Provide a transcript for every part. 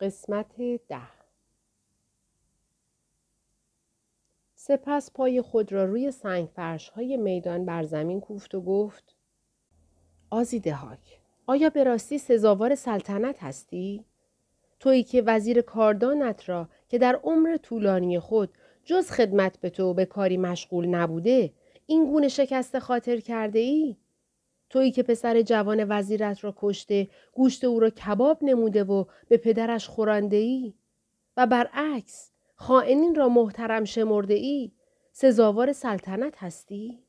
قسمت ده سپس پای خود را روی سنگ فرش های میدان بر زمین کوفت و گفت آزیده هاک آیا به راستی سزاوار سلطنت هستی؟ تویی که وزیر کاردانت را که در عمر طولانی خود جز خدمت به تو به کاری مشغول نبوده این گونه شکست خاطر کرده ای؟ تویی که پسر جوان وزیرت را کشته گوشت او را کباب نموده و به پدرش خورانده ای و برعکس خائنین را محترم شمرده ای سزاوار سلطنت هستی؟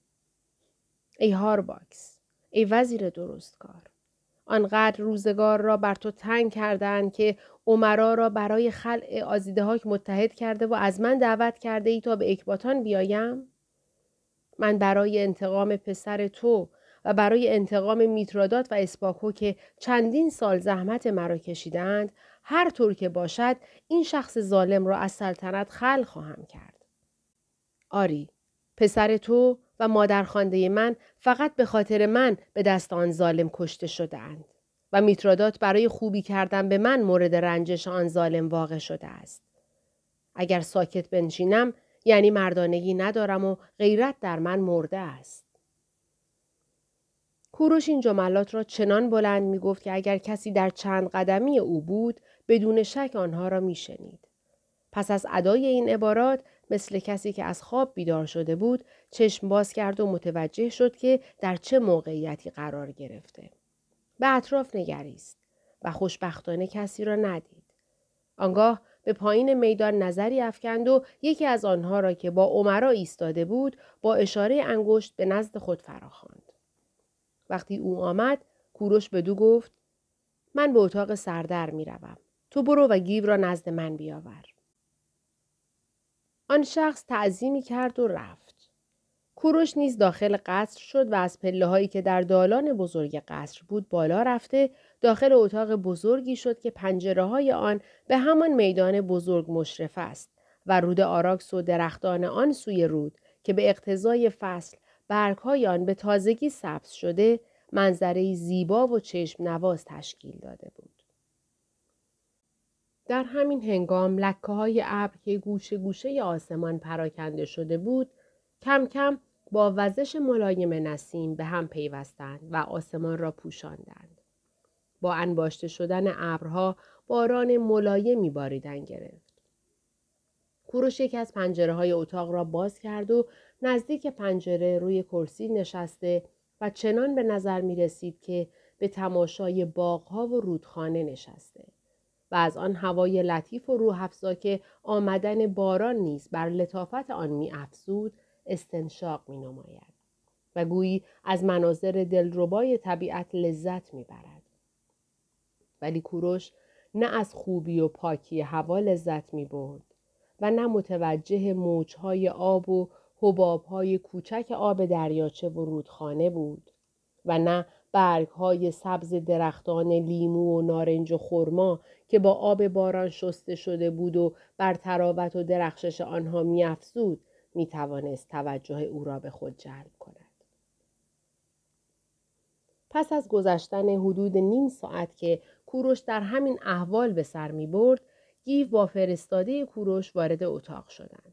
ای هارباکس ای وزیر درست کار آنقدر روزگار را بر تو تنگ کردند که عمرا را برای خلع آزیدهاک متحد کرده و از من دعوت کرده ای تا به اکباتان بیایم؟ من برای انتقام پسر تو و برای انتقام میترادات و اسپاکو که چندین سال زحمت مرا کشیدند هر طور که باشد این شخص ظالم را از سلطنت خل خواهم کرد. آری، پسر تو و مادرخوانده من فقط به خاطر من به دست آن ظالم کشته شدهاند و میترادات برای خوبی کردن به من مورد رنجش آن ظالم واقع شده است. اگر ساکت بنشینم یعنی مردانگی ندارم و غیرت در من مرده است. کوروش این جملات را چنان بلند می گفت که اگر کسی در چند قدمی او بود بدون شک آنها را می شنید. پس از ادای این عبارات مثل کسی که از خواب بیدار شده بود چشم باز کرد و متوجه شد که در چه موقعیتی قرار گرفته. به اطراف نگریست و خوشبختانه کسی را ندید. آنگاه به پایین میدان نظری افکند و یکی از آنها را که با عمرا ایستاده بود با اشاره انگشت به نزد خود فراخواند. وقتی او آمد کوروش بدو گفت من به اتاق سردر می روم. تو برو و گیو را نزد من بیاور. آن شخص تعظیمی کرد و رفت. کوروش نیز داخل قصر شد و از پله هایی که در دالان بزرگ قصر بود بالا رفته داخل اتاق بزرگی شد که پنجره های آن به همان میدان بزرگ مشرف است و رود آراکس و درختان آن سوی رود که به اقتضای فصل برگهای آن به تازگی سبز شده منظره زیبا و چشم نواز تشکیل داده بود. در همین هنگام لکه های ابر که گوشه گوشه آسمان پراکنده شده بود کم کم با وزش ملایم نسیم به هم پیوستند و آسمان را پوشاندند. با انباشته شدن ابرها باران ملایمی باریدن گرفت. کوروش یکی از پنجره های اتاق را باز کرد و نزدیک پنجره روی کرسی نشسته و چنان به نظر می رسید که به تماشای باغها و رودخانه نشسته. و از آن هوای لطیف و روح که آمدن باران نیز بر لطافت آن می افزود استنشاق می نماید. و گویی از مناظر دلربای طبیعت لذت می برد. ولی کوروش نه از خوبی و پاکی هوا لذت می برد و نه متوجه موجهای آب و حبابهای کوچک آب دریاچه و رودخانه بود و نه برگ های سبز درختان لیمو و نارنج و خرما که با آب باران شسته شده بود و بر تراوت و درخشش آنها میافزود می توانست توجه او را به خود جلب کند. پس از گذشتن حدود نیم ساعت که کوروش در همین احوال به سر می برد، گیو با فرستاده کوروش وارد اتاق شدند.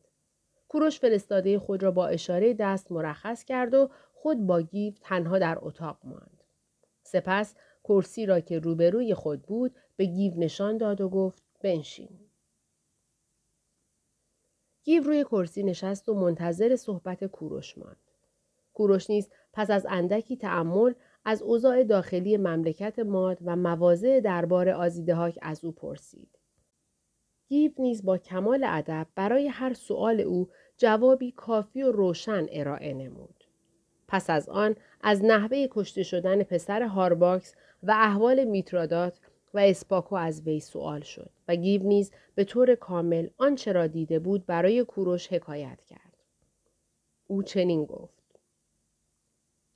کوروش فرستاده خود را با اشاره دست مرخص کرد و خود با گیو تنها در اتاق ماند. سپس کرسی را که روبروی خود بود به گیو نشان داد و گفت بنشین. گیو روی کرسی نشست و منتظر صحبت کوروش ماند. کوروش نیز پس از اندکی تأمل از اوضاع داخلی مملکت ماد و مواضع دربار آزیدهاک از او پرسید. گیو نیز با کمال ادب برای هر سؤال او جوابی کافی و روشن ارائه نمود. پس از آن از نحوه کشته شدن پسر هارباکس و احوال میترادات و اسپاکو از وی سوال شد و گیو نیز به طور کامل آنچه را دیده بود برای کوروش حکایت کرد. او چنین گفت.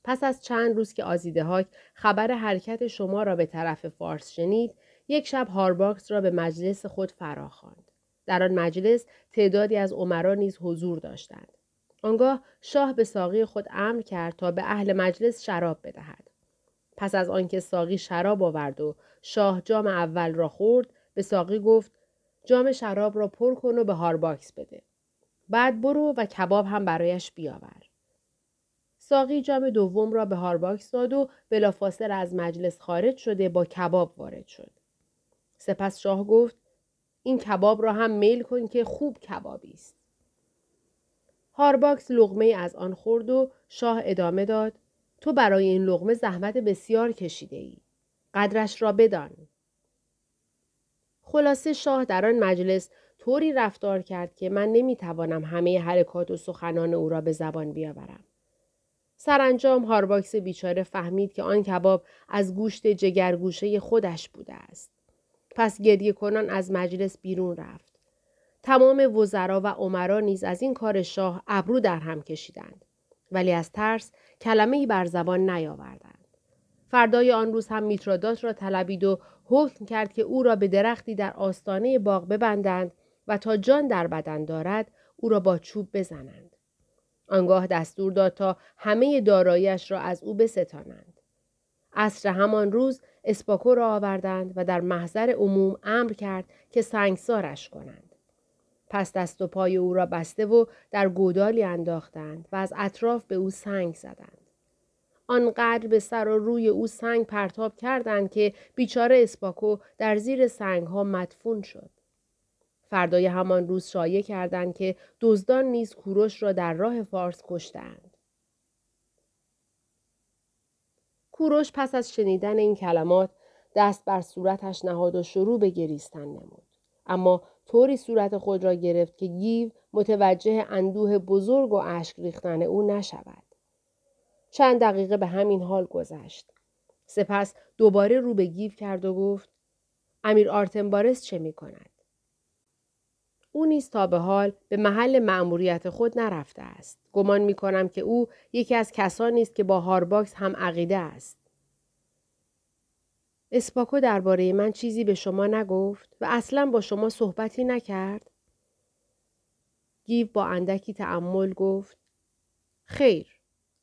پس از چند روز که آزیدهاک خبر حرکت شما را به طرف فارس شنید یک شب هارباکس را به مجلس خود فراخواند در آن مجلس تعدادی از عمرا نیز حضور داشتند آنگاه شاه به ساقی خود امر کرد تا به اهل مجلس شراب بدهد پس از آنکه ساقی شراب آورد و شاه جام اول را خورد به ساقی گفت جام شراب را پر کن و به هارباکس بده. بعد برو و کباب هم برایش بیاور. ساقی جام دوم را به هارباکس داد و بلافاصله از مجلس خارج شده با کباب وارد شد. سپس شاه گفت این کباب را هم میل کن که خوب کبابی است. هارباکس لغمه از آن خورد و شاه ادامه داد تو برای این لغمه زحمت بسیار کشیده ای. قدرش را بدان. خلاصه شاه در آن مجلس طوری رفتار کرد که من نمی‌توانم همه حرکات و سخنان او را به زبان بیاورم. سرانجام هارباکس بیچاره فهمید که آن کباب از گوشت جگرگوشه خودش بوده است. پس گریه کنان از مجلس بیرون رفت. تمام وزرا و عمرا نیز از این کار شاه ابرو در هم کشیدند. ولی از ترس کلمه بر زبان نیاوردند. فردای آن روز هم میترادات را طلبید و حکم کرد که او را به درختی در آستانه باغ ببندند و تا جان در بدن دارد او را با چوب بزنند. آنگاه دستور داد تا همه دارایش را از او بستانند. عصر همان روز اسپاکو را آوردند و در محضر عموم امر کرد که سنگسارش کنند. پس دست و پای او را بسته و در گودالی انداختند و از اطراف به او سنگ زدند. آنقدر به سر و روی او سنگ پرتاب کردند که بیچاره اسپاکو در زیر سنگ ها مدفون شد. فردای همان روز شایع کردند که دزدان نیز کوروش را در راه فارس کشتند. کوروش پس از شنیدن این کلمات دست بر صورتش نهاد و شروع به گریستن نمود. اما طوری صورت خود را گرفت که گیو متوجه اندوه بزرگ و اشک ریختن او نشود. چند دقیقه به همین حال گذشت. سپس دوباره رو به گیو کرد و گفت امیر آرتنبارس چه می کند؟ او نیز تا به حال به محل مأموریت خود نرفته است. گمان می کنم که او یکی از کسانی است که با هارباکس هم عقیده است. اسپاکو درباره من چیزی به شما نگفت و اصلا با شما صحبتی نکرد؟ گیو با اندکی تعمل گفت خیر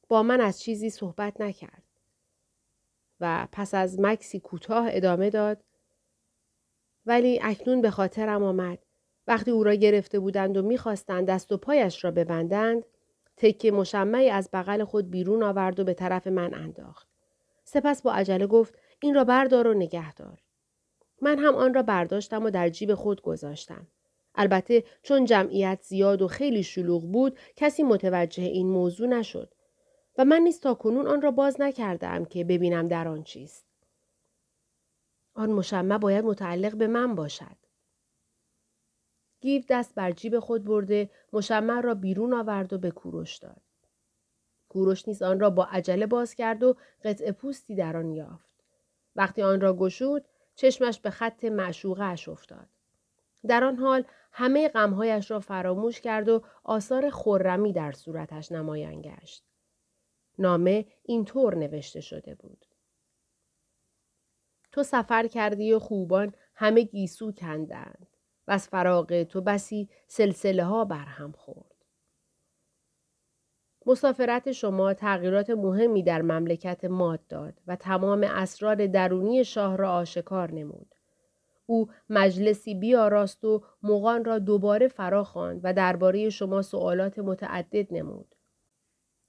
با من از چیزی صحبت نکرد و پس از مکسی کوتاه ادامه داد ولی اکنون به خاطرم آمد وقتی او را گرفته بودند و می‌خواستند دست و پایش را ببندند تکه مشمعی از بغل خود بیرون آورد و به طرف من انداخت سپس با عجله گفت این را بردار و نگه دار. من هم آن را برداشتم و در جیب خود گذاشتم. البته چون جمعیت زیاد و خیلی شلوغ بود کسی متوجه این موضوع نشد و من نیست تا کنون آن را باز نکردم که ببینم در آن چیست. آن مشمع باید متعلق به من باشد. گیو دست بر جیب خود برده مشمع را بیرون آورد و به کوروش داد. کوروش نیز آن را با عجله باز کرد و قطع پوستی در آن یافت. وقتی آن را گشود چشمش به خط معشوقه افتاد. در آن حال همه غمهایش را فراموش کرد و آثار خورمی در صورتش نمایان گشت. نامه اینطور نوشته شده بود. تو سفر کردی و خوبان همه گیسو کندند و از فراغ تو بسی سلسله ها برهم خورد. مسافرت شما تغییرات مهمی در مملکت ماد داد و تمام اسرار درونی شاه را آشکار نمود. او مجلسی بیاراست و مغان را دوباره فرا خواند و درباره شما سوالات متعدد نمود.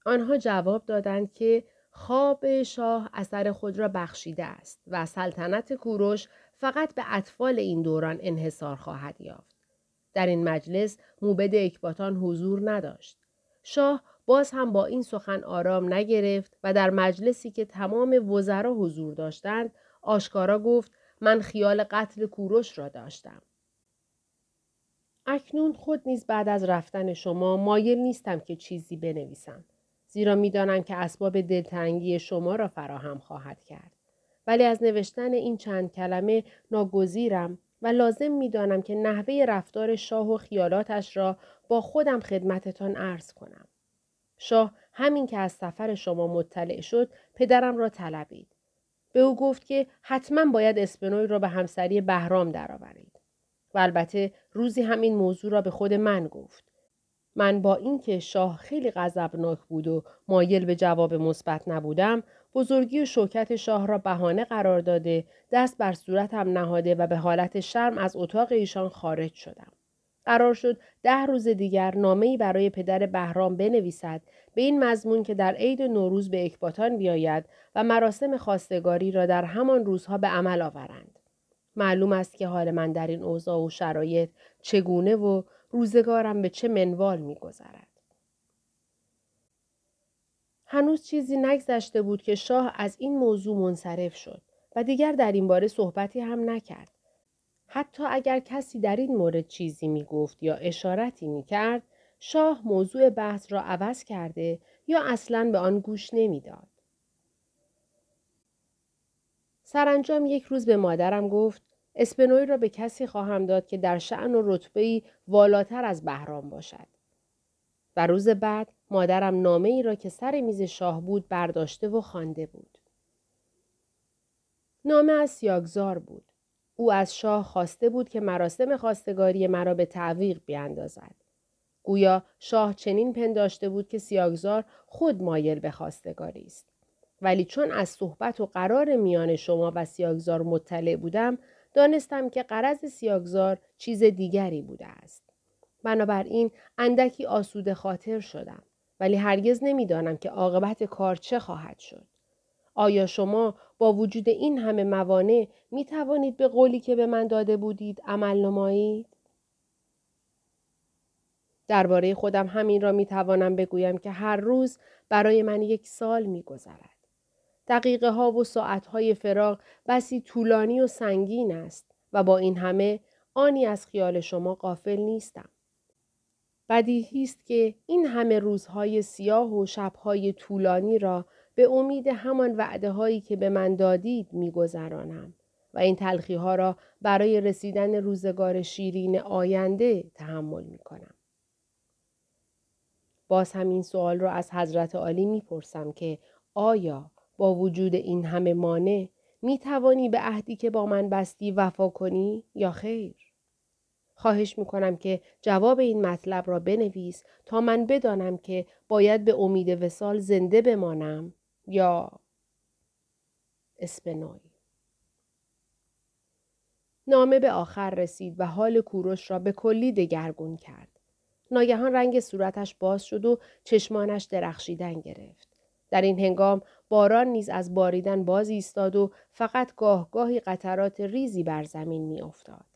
آنها جواب دادند که خواب شاه اثر خود را بخشیده است و سلطنت کوروش فقط به اطفال این دوران انحصار خواهد یافت. در این مجلس موبد اکباتان حضور نداشت. شاه باز هم با این سخن آرام نگرفت و در مجلسی که تمام وزرا حضور داشتند آشکارا گفت من خیال قتل کوروش را داشتم. اکنون خود نیز بعد از رفتن شما مایل نیستم که چیزی بنویسم. زیرا می‌دانم که اسباب دلتنگی شما را فراهم خواهد کرد. ولی از نوشتن این چند کلمه ناگزیرم و لازم می‌دانم که نحوه رفتار شاه و خیالاتش را با خودم خدمتتان عرض کنم. شاه همین که از سفر شما مطلع شد پدرم را طلبید. به او گفت که حتما باید اسپنوی را به همسری بهرام درآورید. و البته روزی همین موضوع را به خود من گفت. من با اینکه شاه خیلی غضبناک بود و مایل به جواب مثبت نبودم بزرگی و شوکت شاه را بهانه قرار داده دست بر صورتم نهاده و به حالت شرم از اتاق ایشان خارج شدم قرار شد ده روز دیگر نامهای برای پدر بهرام بنویسد به این مضمون که در عید نوروز به اکباتان بیاید و مراسم خواستگاری را در همان روزها به عمل آورند. معلوم است که حال من در این اوضاع و شرایط چگونه و روزگارم به چه منوال میگذرد. هنوز چیزی نگذشته بود که شاه از این موضوع منصرف شد و دیگر در این باره صحبتی هم نکرد. حتی اگر کسی در این مورد چیزی می گفت یا اشارتی می کرد، شاه موضوع بحث را عوض کرده یا اصلا به آن گوش نمی‌داد. سرانجام یک روز به مادرم گفت اسپنوی را به کسی خواهم داد که در شعن و رتبه‌ای والاتر از بهرام باشد. و روز بعد مادرم نامه ای را که سر میز شاه بود برداشته و خوانده بود. نامه از سیاگزار بود. او از شاه خواسته بود که مراسم خواستگاری مرا به تعویق بیاندازد. گویا شاه چنین پنداشته بود که سیاگزار خود مایل به خواستگاری است. ولی چون از صحبت و قرار میان شما و سیاگزار مطلع بودم دانستم که قرض سیاگزار چیز دیگری بوده است. بنابراین اندکی آسوده خاطر شدم ولی هرگز نمی‌دانم که عاقبت کار چه خواهد شد. آیا شما با وجود این همه موانع می توانید به قولی که به من داده بودید عمل نمایید؟ درباره خودم همین را می توانم بگویم که هر روز برای من یک سال می گذرد. دقیقه ها و ساعت های فراغ بسی طولانی و سنگین است و با این همه آنی از خیال شما قافل نیستم. بدیهی است که این همه روزهای سیاه و شبهای طولانی را به امید همان وعده هایی که به من دادید میگذرانم و این تلخی ها را برای رسیدن روزگار شیرین آینده تحمل می کنم. باز همین سوال را از حضرت عالی می‌پرسم که آیا با وجود این همه مانع می توانی به عهدی که با من بستی وفا کنی یا خیر؟ خواهش می کنم که جواب این مطلب را بنویس تا من بدانم که باید به امید وسال زنده بمانم یا اسپنوی. نامه به آخر رسید و حال کوروش را به کلی دگرگون کرد. ناگهان رنگ صورتش باز شد و چشمانش درخشیدن گرفت. در این هنگام باران نیز از باریدن باز ایستاد و فقط گاه گاهی قطرات ریزی بر زمین می افتاد.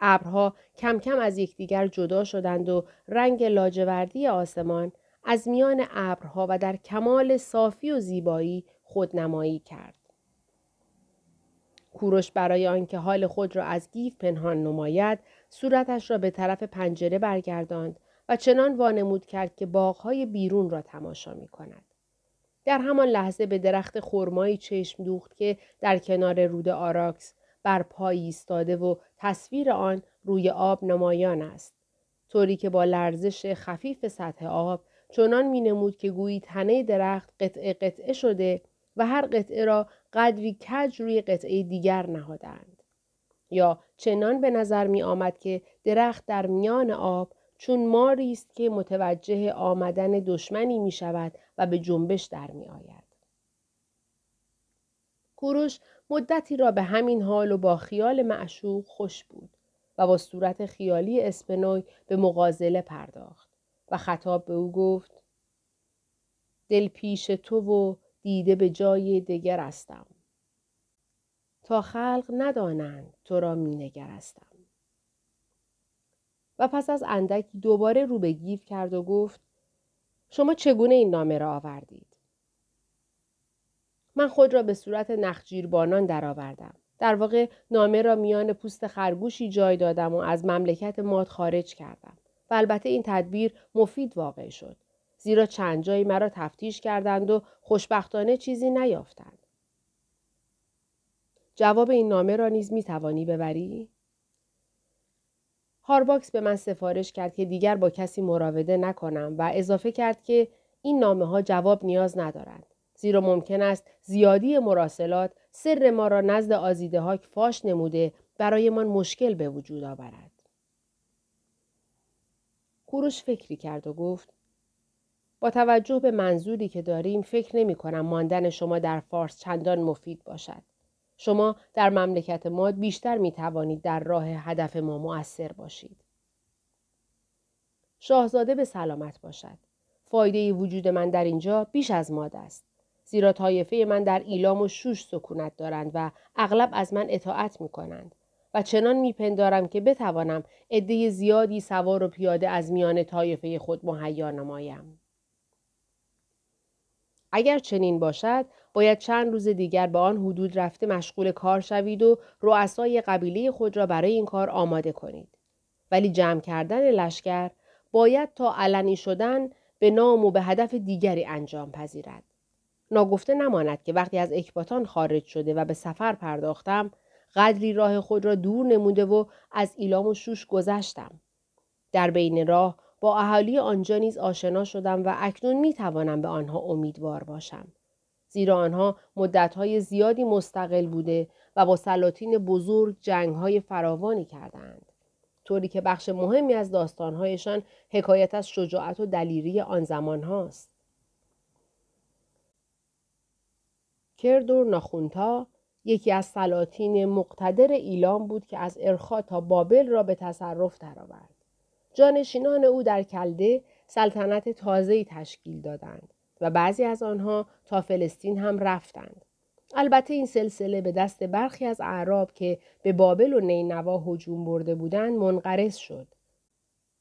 ابرها کم کم از یکدیگر جدا شدند و رنگ لاجوردی آسمان از میان ابرها و در کمال صافی و زیبایی خودنمایی کرد. کوروش برای آنکه حال خود را از گیف پنهان نماید صورتش را به طرف پنجره برگرداند و چنان وانمود کرد که باغهای بیرون را تماشا می کند. در همان لحظه به درخت خرمایی چشم دوخت که در کنار رود آراکس بر پای ایستاده و تصویر آن روی آب نمایان است. طوری که با لرزش خفیف سطح آب چنان می نمود که گویی تنه درخت قطعه قطعه شده و هر قطعه را قدری کج روی قطعه دیگر نهادند. یا چنان به نظر می آمد که درخت در میان آب چون ماری است که متوجه آمدن دشمنی می شود و به جنبش در می آید. کوروش مدتی را به همین حال و با خیال معشوق خوش بود و با صورت خیالی اسپنوی به مغازله پرداخت و خطاب به او گفت دل پیش تو و دیده به جای دگر هستم. تا خلق ندانند تو را می نگرستم. و پس از اندکی دوباره رو به گیف کرد و گفت شما چگونه این نامه را آوردید؟ من خود را به صورت نخجیربانان درآوردم. در واقع نامه را میان پوست خرگوشی جای دادم و از مملکت ماد خارج کردم. و البته این تدبیر مفید واقع شد. زیرا چند جایی مرا تفتیش کردند و خوشبختانه چیزی نیافتند. جواب این نامه را نیز می توانی ببری؟ هارباکس به من سفارش کرد که دیگر با کسی مراوده نکنم و اضافه کرد که این نامه ها جواب نیاز ندارند. زیرا ممکن است زیادی مراسلات سر ما را نزد آزیده هاک فاش نموده برایمان مشکل به وجود آورد. کوروش فکری کرد و گفت با توجه به منظوری که داریم فکر نمی کنم ماندن شما در فارس چندان مفید باشد. شما در مملکت ما بیشتر می توانید در راه هدف ما مؤثر باشید. شاهزاده به سلامت باشد. فایده وجود من در اینجا بیش از ماد است. زیرا طایفه من در ایلام و شوش سکونت دارند و اغلب از من اطاعت می کنند. و چنان میپندارم که بتوانم عده زیادی سوار و پیاده از میان طایفه خود مهیا نمایم. اگر چنین باشد باید چند روز دیگر به آن حدود رفته مشغول کار شوید و رؤسای قبیله خود را برای این کار آماده کنید. ولی جمع کردن لشکر باید تا علنی شدن به نام و به هدف دیگری انجام پذیرد. ناگفته نماند که وقتی از اکباتان خارج شده و به سفر پرداختم قدری راه خود را دور نموده و از ایلام و شوش گذشتم. در بین راه با اهالی آنجا نیز آشنا شدم و اکنون می توانم به آنها امیدوار باشم. زیرا آنها مدتهای زیادی مستقل بوده و با سلاطین بزرگ جنگهای فراوانی کردند. طوری که بخش مهمی از داستانهایشان حکایت از شجاعت و دلیری آن زمان هاست. کردور ناخونتا یکی از سلاطین مقتدر ایلام بود که از ارخا تا بابل را به تصرف درآورد. جانشینان او در کلده سلطنت تازه‌ای تشکیل دادند و بعضی از آنها تا فلسطین هم رفتند. البته این سلسله به دست برخی از اعراب که به بابل و نینوا هجوم برده بودند منقرض شد.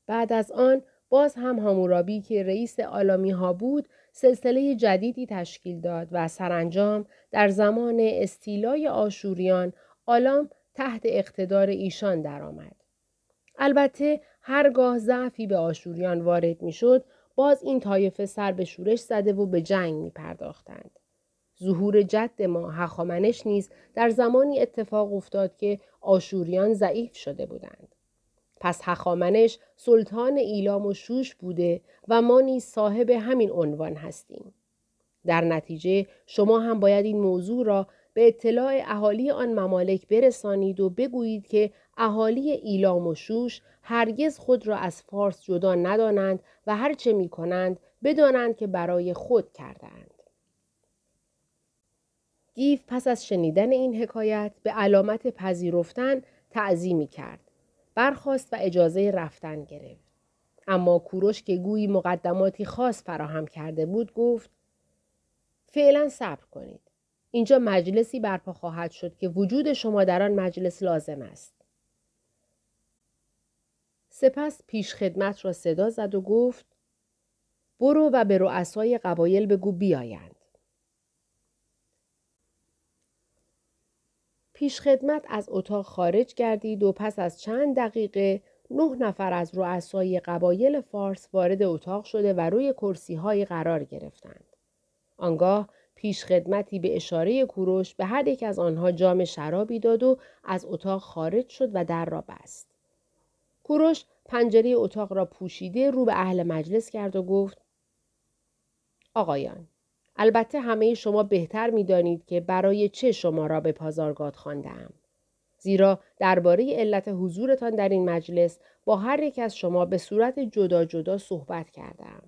بعد از آن باز هم هامورابی که رئیس آلامی ها بود سلسله جدیدی تشکیل داد و سرانجام در زمان استیلای آشوریان آلام تحت اقتدار ایشان درآمد. البته هرگاه ضعفی به آشوریان وارد می‌شد باز این طایفه سر به شورش زده و به جنگ می پرداختند. ظهور جد ما هخامنش نیز در زمانی اتفاق افتاد که آشوریان ضعیف شده بودند. پس هخامنش سلطان ایلام و شوش بوده و ما نیز صاحب همین عنوان هستیم. در نتیجه شما هم باید این موضوع را به اطلاع اهالی آن ممالک برسانید و بگویید که اهالی ایلام و شوش هرگز خود را از فارس جدا ندانند و هرچه می کنند بدانند که برای خود کردند. گیف پس از شنیدن این حکایت به علامت پذیرفتن تعظیمی کرد. برخواست و اجازه رفتن گرفت. اما کوروش که گویی مقدماتی خاص فراهم کرده بود گفت فعلا صبر کنید. اینجا مجلسی برپا خواهد شد که وجود شما در آن مجلس لازم است. سپس پیش خدمت را صدا زد و گفت برو و به رؤسای قبایل بگو بیایند. پیش خدمت از اتاق خارج گردید و پس از چند دقیقه نه نفر از رؤسای قبایل فارس وارد اتاق شده و روی کرسی های قرار گرفتند. آنگاه پیش خدمتی به اشاره کوروش به هر یک از آنها جام شرابی داد و از اتاق خارج شد و در را بست. کوروش پنجره اتاق را پوشیده رو به اهل مجلس کرد و گفت آقایان البته همه شما بهتر می دانید که برای چه شما را به پازارگاد خواندم. زیرا درباره علت حضورتان در این مجلس با هر یک از شما به صورت جدا جدا صحبت کردم.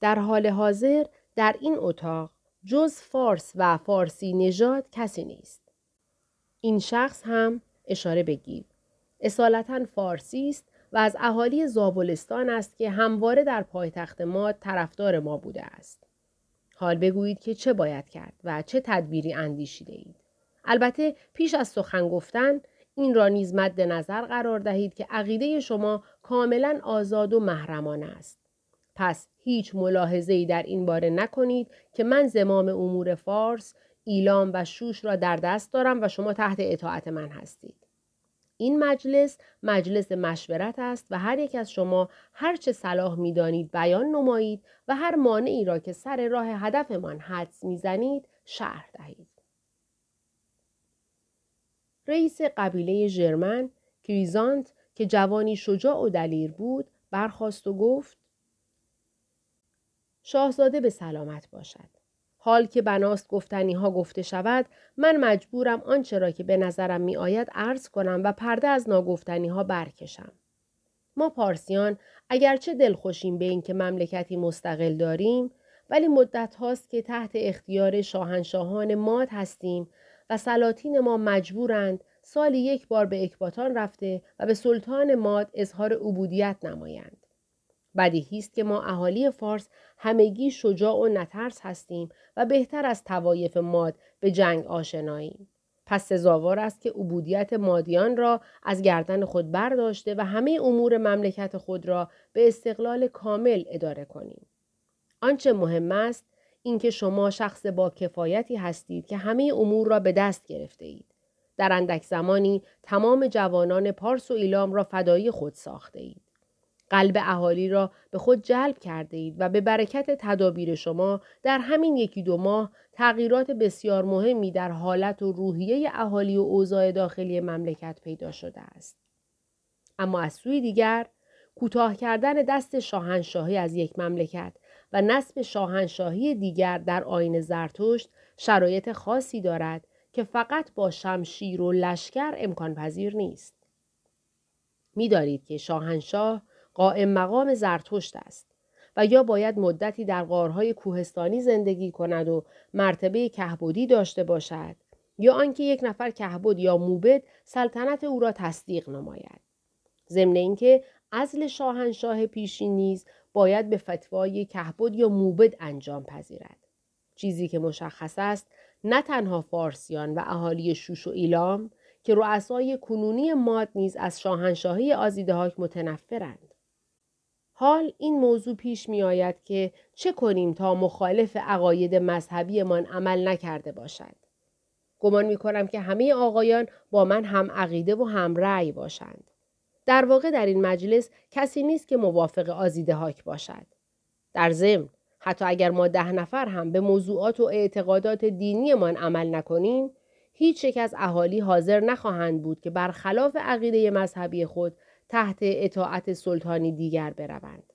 در حال حاضر در این اتاق جز فارس و فارسی نژاد کسی نیست. این شخص هم اشاره بگیر. اصالتا فارسی است و از اهالی زابلستان است که همواره در پایتخت ما طرفدار ما بوده است. حال بگویید که چه باید کرد و چه تدبیری اندیشیده اید. البته پیش از سخن گفتن این را نیز مد نظر قرار دهید که عقیده شما کاملا آزاد و محرمانه است. پس هیچ ملاحظه ای در این باره نکنید که من زمام امور فارس، ایلام و شوش را در دست دارم و شما تحت اطاعت من هستید. این مجلس مجلس مشورت است و هر یک از شما هر چه صلاح می دانید بیان نمایید و هر مانعی را که سر راه هدفمان حدس می‌زنید شرح دهید. رئیس قبیله ژرمن کریزانت که جوانی شجاع و دلیر بود برخواست و گفت شاهزاده به سلامت باشد. حال که بناست گفتنی ها گفته شود من مجبورم آنچه را که به نظرم می آید عرض کنم و پرده از ناگفتنی ها برکشم. ما پارسیان اگرچه دلخوشیم به اینکه مملکتی مستقل داریم ولی مدت هاست که تحت اختیار شاهنشاهان ماد هستیم و سلاطین ما مجبورند سالی یک بار به اکباتان رفته و به سلطان ماد اظهار عبودیت نمایند. بدیهی است که ما اهالی فارس همگی شجاع و نترس هستیم و بهتر از توایف ماد به جنگ آشناییم. پس سزاوار است که عبودیت مادیان را از گردن خود برداشته و همه امور مملکت خود را به استقلال کامل اداره کنیم. آنچه مهم است اینکه شما شخص با کفایتی هستید که همه امور را به دست گرفته اید. در اندک زمانی تمام جوانان پارس و ایلام را فدایی خود ساخته اید. قلب اهالی را به خود جلب کرده اید و به برکت تدابیر شما در همین یکی دو ماه تغییرات بسیار مهمی در حالت و روحیه اهالی و اوضاع داخلی مملکت پیدا شده است. اما از سوی دیگر کوتاه کردن دست شاهنشاهی از یک مملکت و نصب شاهنشاهی دیگر در آین زرتشت شرایط خاصی دارد که فقط با شمشیر و لشکر امکان پذیر نیست. میدارید که شاهنشاه قائم مقام زرتشت است و یا باید مدتی در غارهای کوهستانی زندگی کند و مرتبه کهبودی داشته باشد یا آنکه یک نفر کهبود یا موبد سلطنت او را تصدیق نماید. ضمن اینکه ازل شاهنشاه پیشین نیز باید به فتوای کهبد یا موبد انجام پذیرد. چیزی که مشخص است نه تنها فارسیان و اهالی شوش و ایلام که رؤسای کنونی ماد نیز از شاهنشاهی آزیدهاک متنفرند. حال این موضوع پیش می آید که چه کنیم تا مخالف عقاید مذهبیمان عمل نکرده باشد. گمان می کنم که همه آقایان با من هم عقیده و هم رأی باشند. در واقع در این مجلس کسی نیست که موافق آزیده هاک باشد. در ضمن حتی اگر ما ده نفر هم به موضوعات و اعتقادات دینیمان عمل نکنیم هیچ یک از اهالی حاضر نخواهند بود که برخلاف عقیده مذهبی خود تحت اطاعت سلطانی دیگر بروند.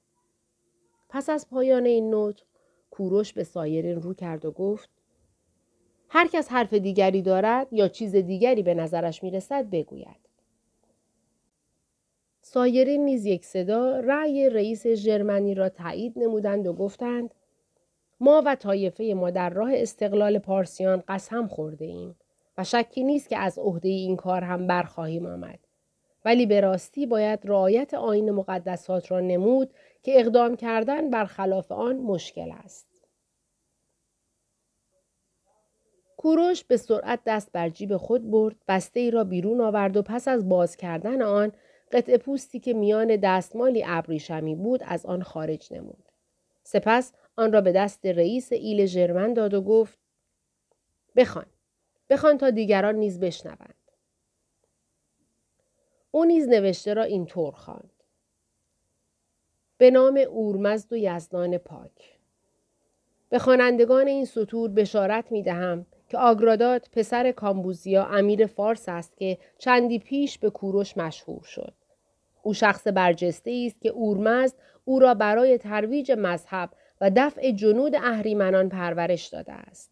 پس از پایان این نوت کوروش به سایرین رو کرد و گفت هر کس حرف دیگری دارد یا چیز دیگری به نظرش می‌رسد بگوید. سایرین نیز یک صدا رأی رئیس ژرمنی را تایید نمودند و گفتند ما و طایفه ما در راه استقلال پارسیان قسم خورده ایم و شکی نیست که از عهده این کار هم برخواهیم آمد. ولی به راستی باید رعایت آین مقدسات را نمود که اقدام کردن بر خلاف آن مشکل است. کوروش به سرعت دست بر جیب خود برد، بسته ای را بیرون آورد و پس از باز کردن آن قطع پوستی که میان دستمالی ابریشمی بود از آن خارج نمود. سپس آن را به دست رئیس ایل ژرمن داد و گفت بخوان بخوان تا دیگران نیز بشنوند او نیز نوشته را اینطور خواند به نام اورمزد و یزدان پاک به خوانندگان این سطور بشارت می دهم که آگرادات پسر کامبوزیا امیر فارس است که چندی پیش به کوروش مشهور شد. او شخص برجسته است که اورمزد او را برای ترویج مذهب و دفع جنود اهریمنان پرورش داده است.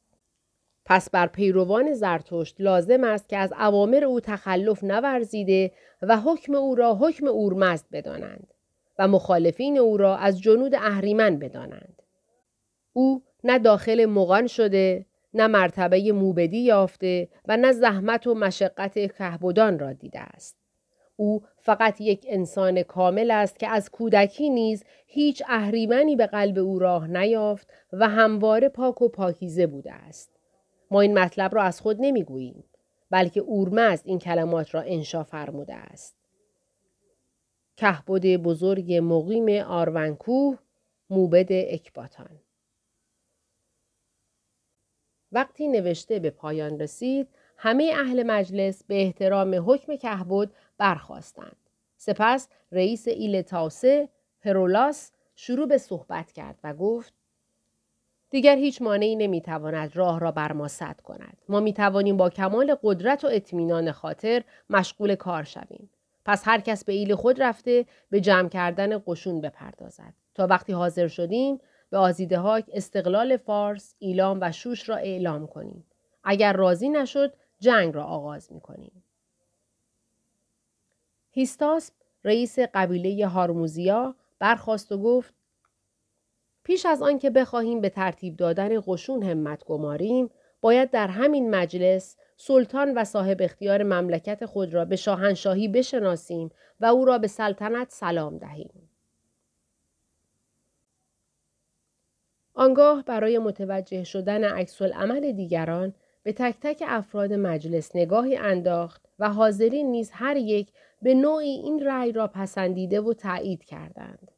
پس بر پیروان زرتشت لازم است که از اوامر او تخلف نورزیده و حکم او را حکم اورمزد بدانند و مخالفین او را از جنود اهریمن بدانند. او نه داخل مغان شده، نه مرتبه موبدی یافته و نه زحمت و مشقت کهبدان را دیده است. او فقط یک انسان کامل است که از کودکی نیز هیچ اهریمنی به قلب او راه نیافت و همواره پاک و پاکیزه بوده است. ما این مطلب را از خود نمی‌گوییم بلکه اورمزد این کلمات را انشا فرموده است. کهبد بزرگ مقیم آرونکوه موبد اکباتان وقتی نوشته به پایان رسید همه اهل مجلس به احترام حکم کهبد برخواستند. سپس رئیس ایل تاسه هرولاس شروع به صحبت کرد و گفت دیگر هیچ مانعی نمی‌تواند راه را بر ما سد کند. ما می توانیم با کمال قدرت و اطمینان خاطر مشغول کار شویم. پس هر کس به ایل خود رفته به جمع کردن قشون بپردازد. تا وقتی حاضر شدیم به آزیده هاک استقلال فارس، ایلام و شوش را اعلام کنیم. اگر راضی نشد جنگ را آغاز می کنیم. رئیس قبیله هارموزیا برخواست و گفت پیش از آن که بخواهیم به ترتیب دادن قشون همت گماریم باید در همین مجلس سلطان و صاحب اختیار مملکت خود را به شاهنشاهی بشناسیم و او را به سلطنت سلام دهیم. آنگاه برای متوجه شدن عکس عمل دیگران به تک تک افراد مجلس نگاهی انداخت و حاضرین نیز هر یک به نوعی این رأی را پسندیده و تایید کردند.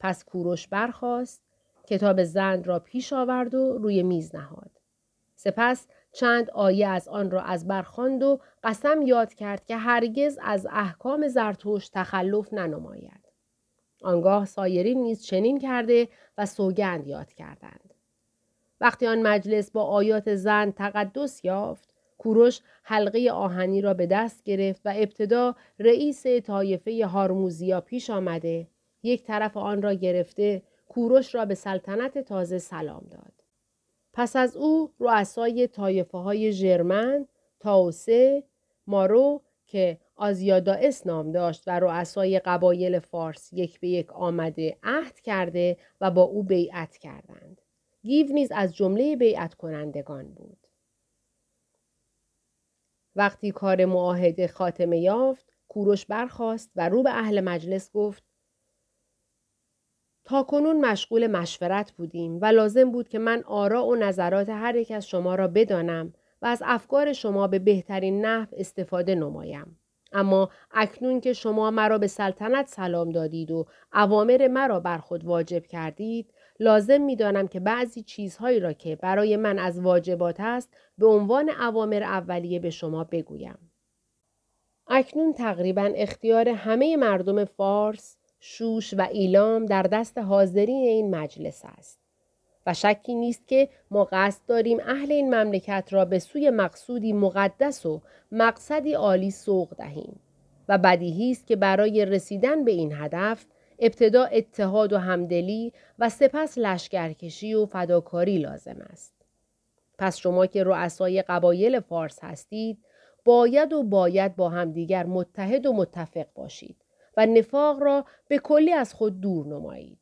پس کوروش برخاست، کتاب زند را پیش آورد و روی میز نهاد. سپس چند آیه از آن را از برخاند و قسم یاد کرد که هرگز از احکام زرتوش تخلف ننماید. آنگاه سایرین نیز چنین کرده و سوگند یاد کردند. وقتی آن مجلس با آیات زن تقدس یافت، کوروش حلقه آهنی را به دست گرفت و ابتدا رئیس طایفه هارموزیا پیش آمده، یک طرف آن را گرفته، کوروش را به سلطنت تازه سلام داد. پس از او رؤسای طایفه های ژرمن، تاوسه، مارو که آزیادائس نام داشت و رؤسای قبایل فارس یک به یک آمده عهد کرده و با او بیعت کردند. گیو نیز از جمله بیعت کنندگان بود. وقتی کار معاهده خاتمه یافت، کوروش برخاست و رو به اهل مجلس گفت تا کنون مشغول مشورت بودیم و لازم بود که من آرا و نظرات هر یک از شما را بدانم و از افکار شما به بهترین نحو استفاده نمایم. اما اکنون که شما مرا به سلطنت سلام دادید و اوامر مرا بر خود واجب کردید لازم می دانم که بعضی چیزهایی را که برای من از واجبات است به عنوان اوامر اولیه به شما بگویم. اکنون تقریبا اختیار همه مردم فارس، شوش و ایلام در دست حاضرین این مجلس است. و شکی نیست که ما قصد داریم اهل این مملکت را به سوی مقصودی مقدس و مقصدی عالی سوق دهیم و بدیهی است که برای رسیدن به این هدف ابتدا اتحاد و همدلی و سپس لشکرکشی و فداکاری لازم است. پس شما که رؤسای قبایل فارس هستید باید و باید با همدیگر متحد و متفق باشید و نفاق را به کلی از خود دور نمایید.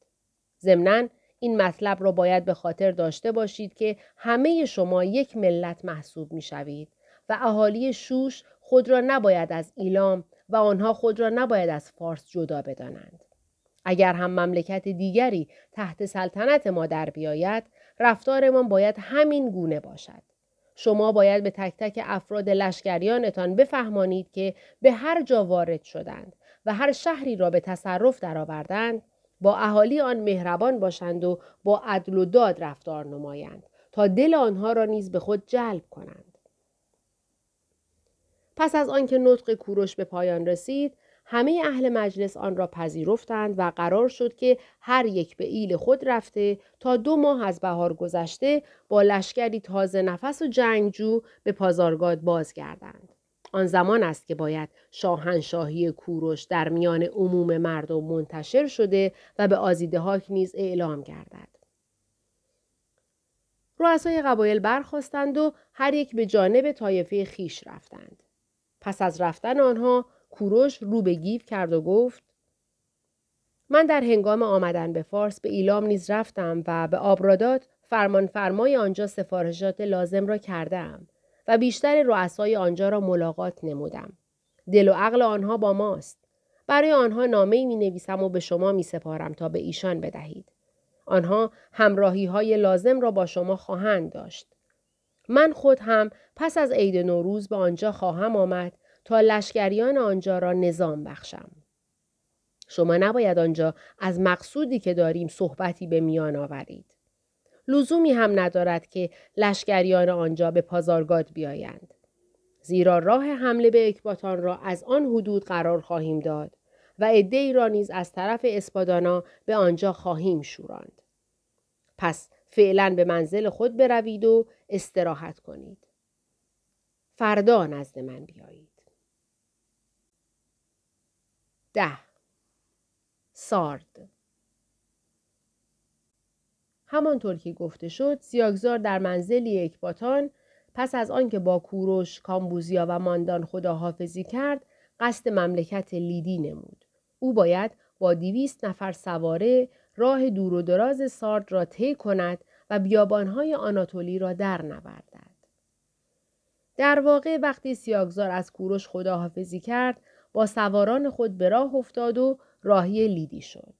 ضمناً این مطلب را باید به خاطر داشته باشید که همه شما یک ملت محسوب می شوید و اهالی شوش خود را نباید از ایلام و آنها خود را نباید از فارس جدا بدانند. اگر هم مملکت دیگری تحت سلطنت ما در بیاید رفتارمان باید همین گونه باشد. شما باید به تک تک افراد لشکریانتان بفهمانید که به هر جا وارد شدند و هر شهری را به تصرف درآوردند با اهالی آن مهربان باشند و با عدل و داد رفتار نمایند تا دل آنها را نیز به خود جلب کنند. پس از آنکه نطق کوروش به پایان رسید، همه اهل مجلس آن را پذیرفتند و قرار شد که هر یک به ایل خود رفته تا دو ماه از بهار گذشته با لشکری تازه نفس و جنگجو به پازارگاد بازگردند. آن زمان است که باید شاهنشاهی کوروش در میان عموم مردم منتشر شده و به آزیدهاک نیز اعلام گردد. رؤسای قبایل برخواستند و هر یک به جانب طایفه خیش رفتند. پس از رفتن آنها کوروش رو به گیف کرد و گفت من در هنگام آمدن به فارس به ایلام نیز رفتم و به آبرادات فرمان فرمای آنجا سفارشات لازم را کردم. و بیشتر رؤسای آنجا را ملاقات نمودم. دل و عقل آنها با ماست. برای آنها نامه می نویسم و به شما می سپارم تا به ایشان بدهید. آنها همراهی های لازم را با شما خواهند داشت. من خود هم پس از عید نوروز به آنجا خواهم آمد تا لشکریان آنجا را نظام بخشم. شما نباید آنجا از مقصودی که داریم صحبتی به میان آورید. لزومی هم ندارد که لشکریان آنجا به پازارگاد بیایند. زیرا راه حمله به اکباتان را از آن حدود قرار خواهیم داد و عدهای را نیز از طرف اسپادانا به آنجا خواهیم شوراند. پس فعلا به منزل خود بروید و استراحت کنید. فردا نزد من بیایید. ده سارد همانطور که گفته شد سیاگزار در منزلی اکباتان پس از آنکه با کوروش، کامبوزیا و ماندان خداحافظی کرد قصد مملکت لیدی نمود. او باید با دویست نفر سواره راه دور و دراز سارد را طی کند و بیابانهای آناتولی را در نوردد. در واقع وقتی سیاگزار از کوروش خداحافظی کرد با سواران خود به راه افتاد و راهی لیدی شد.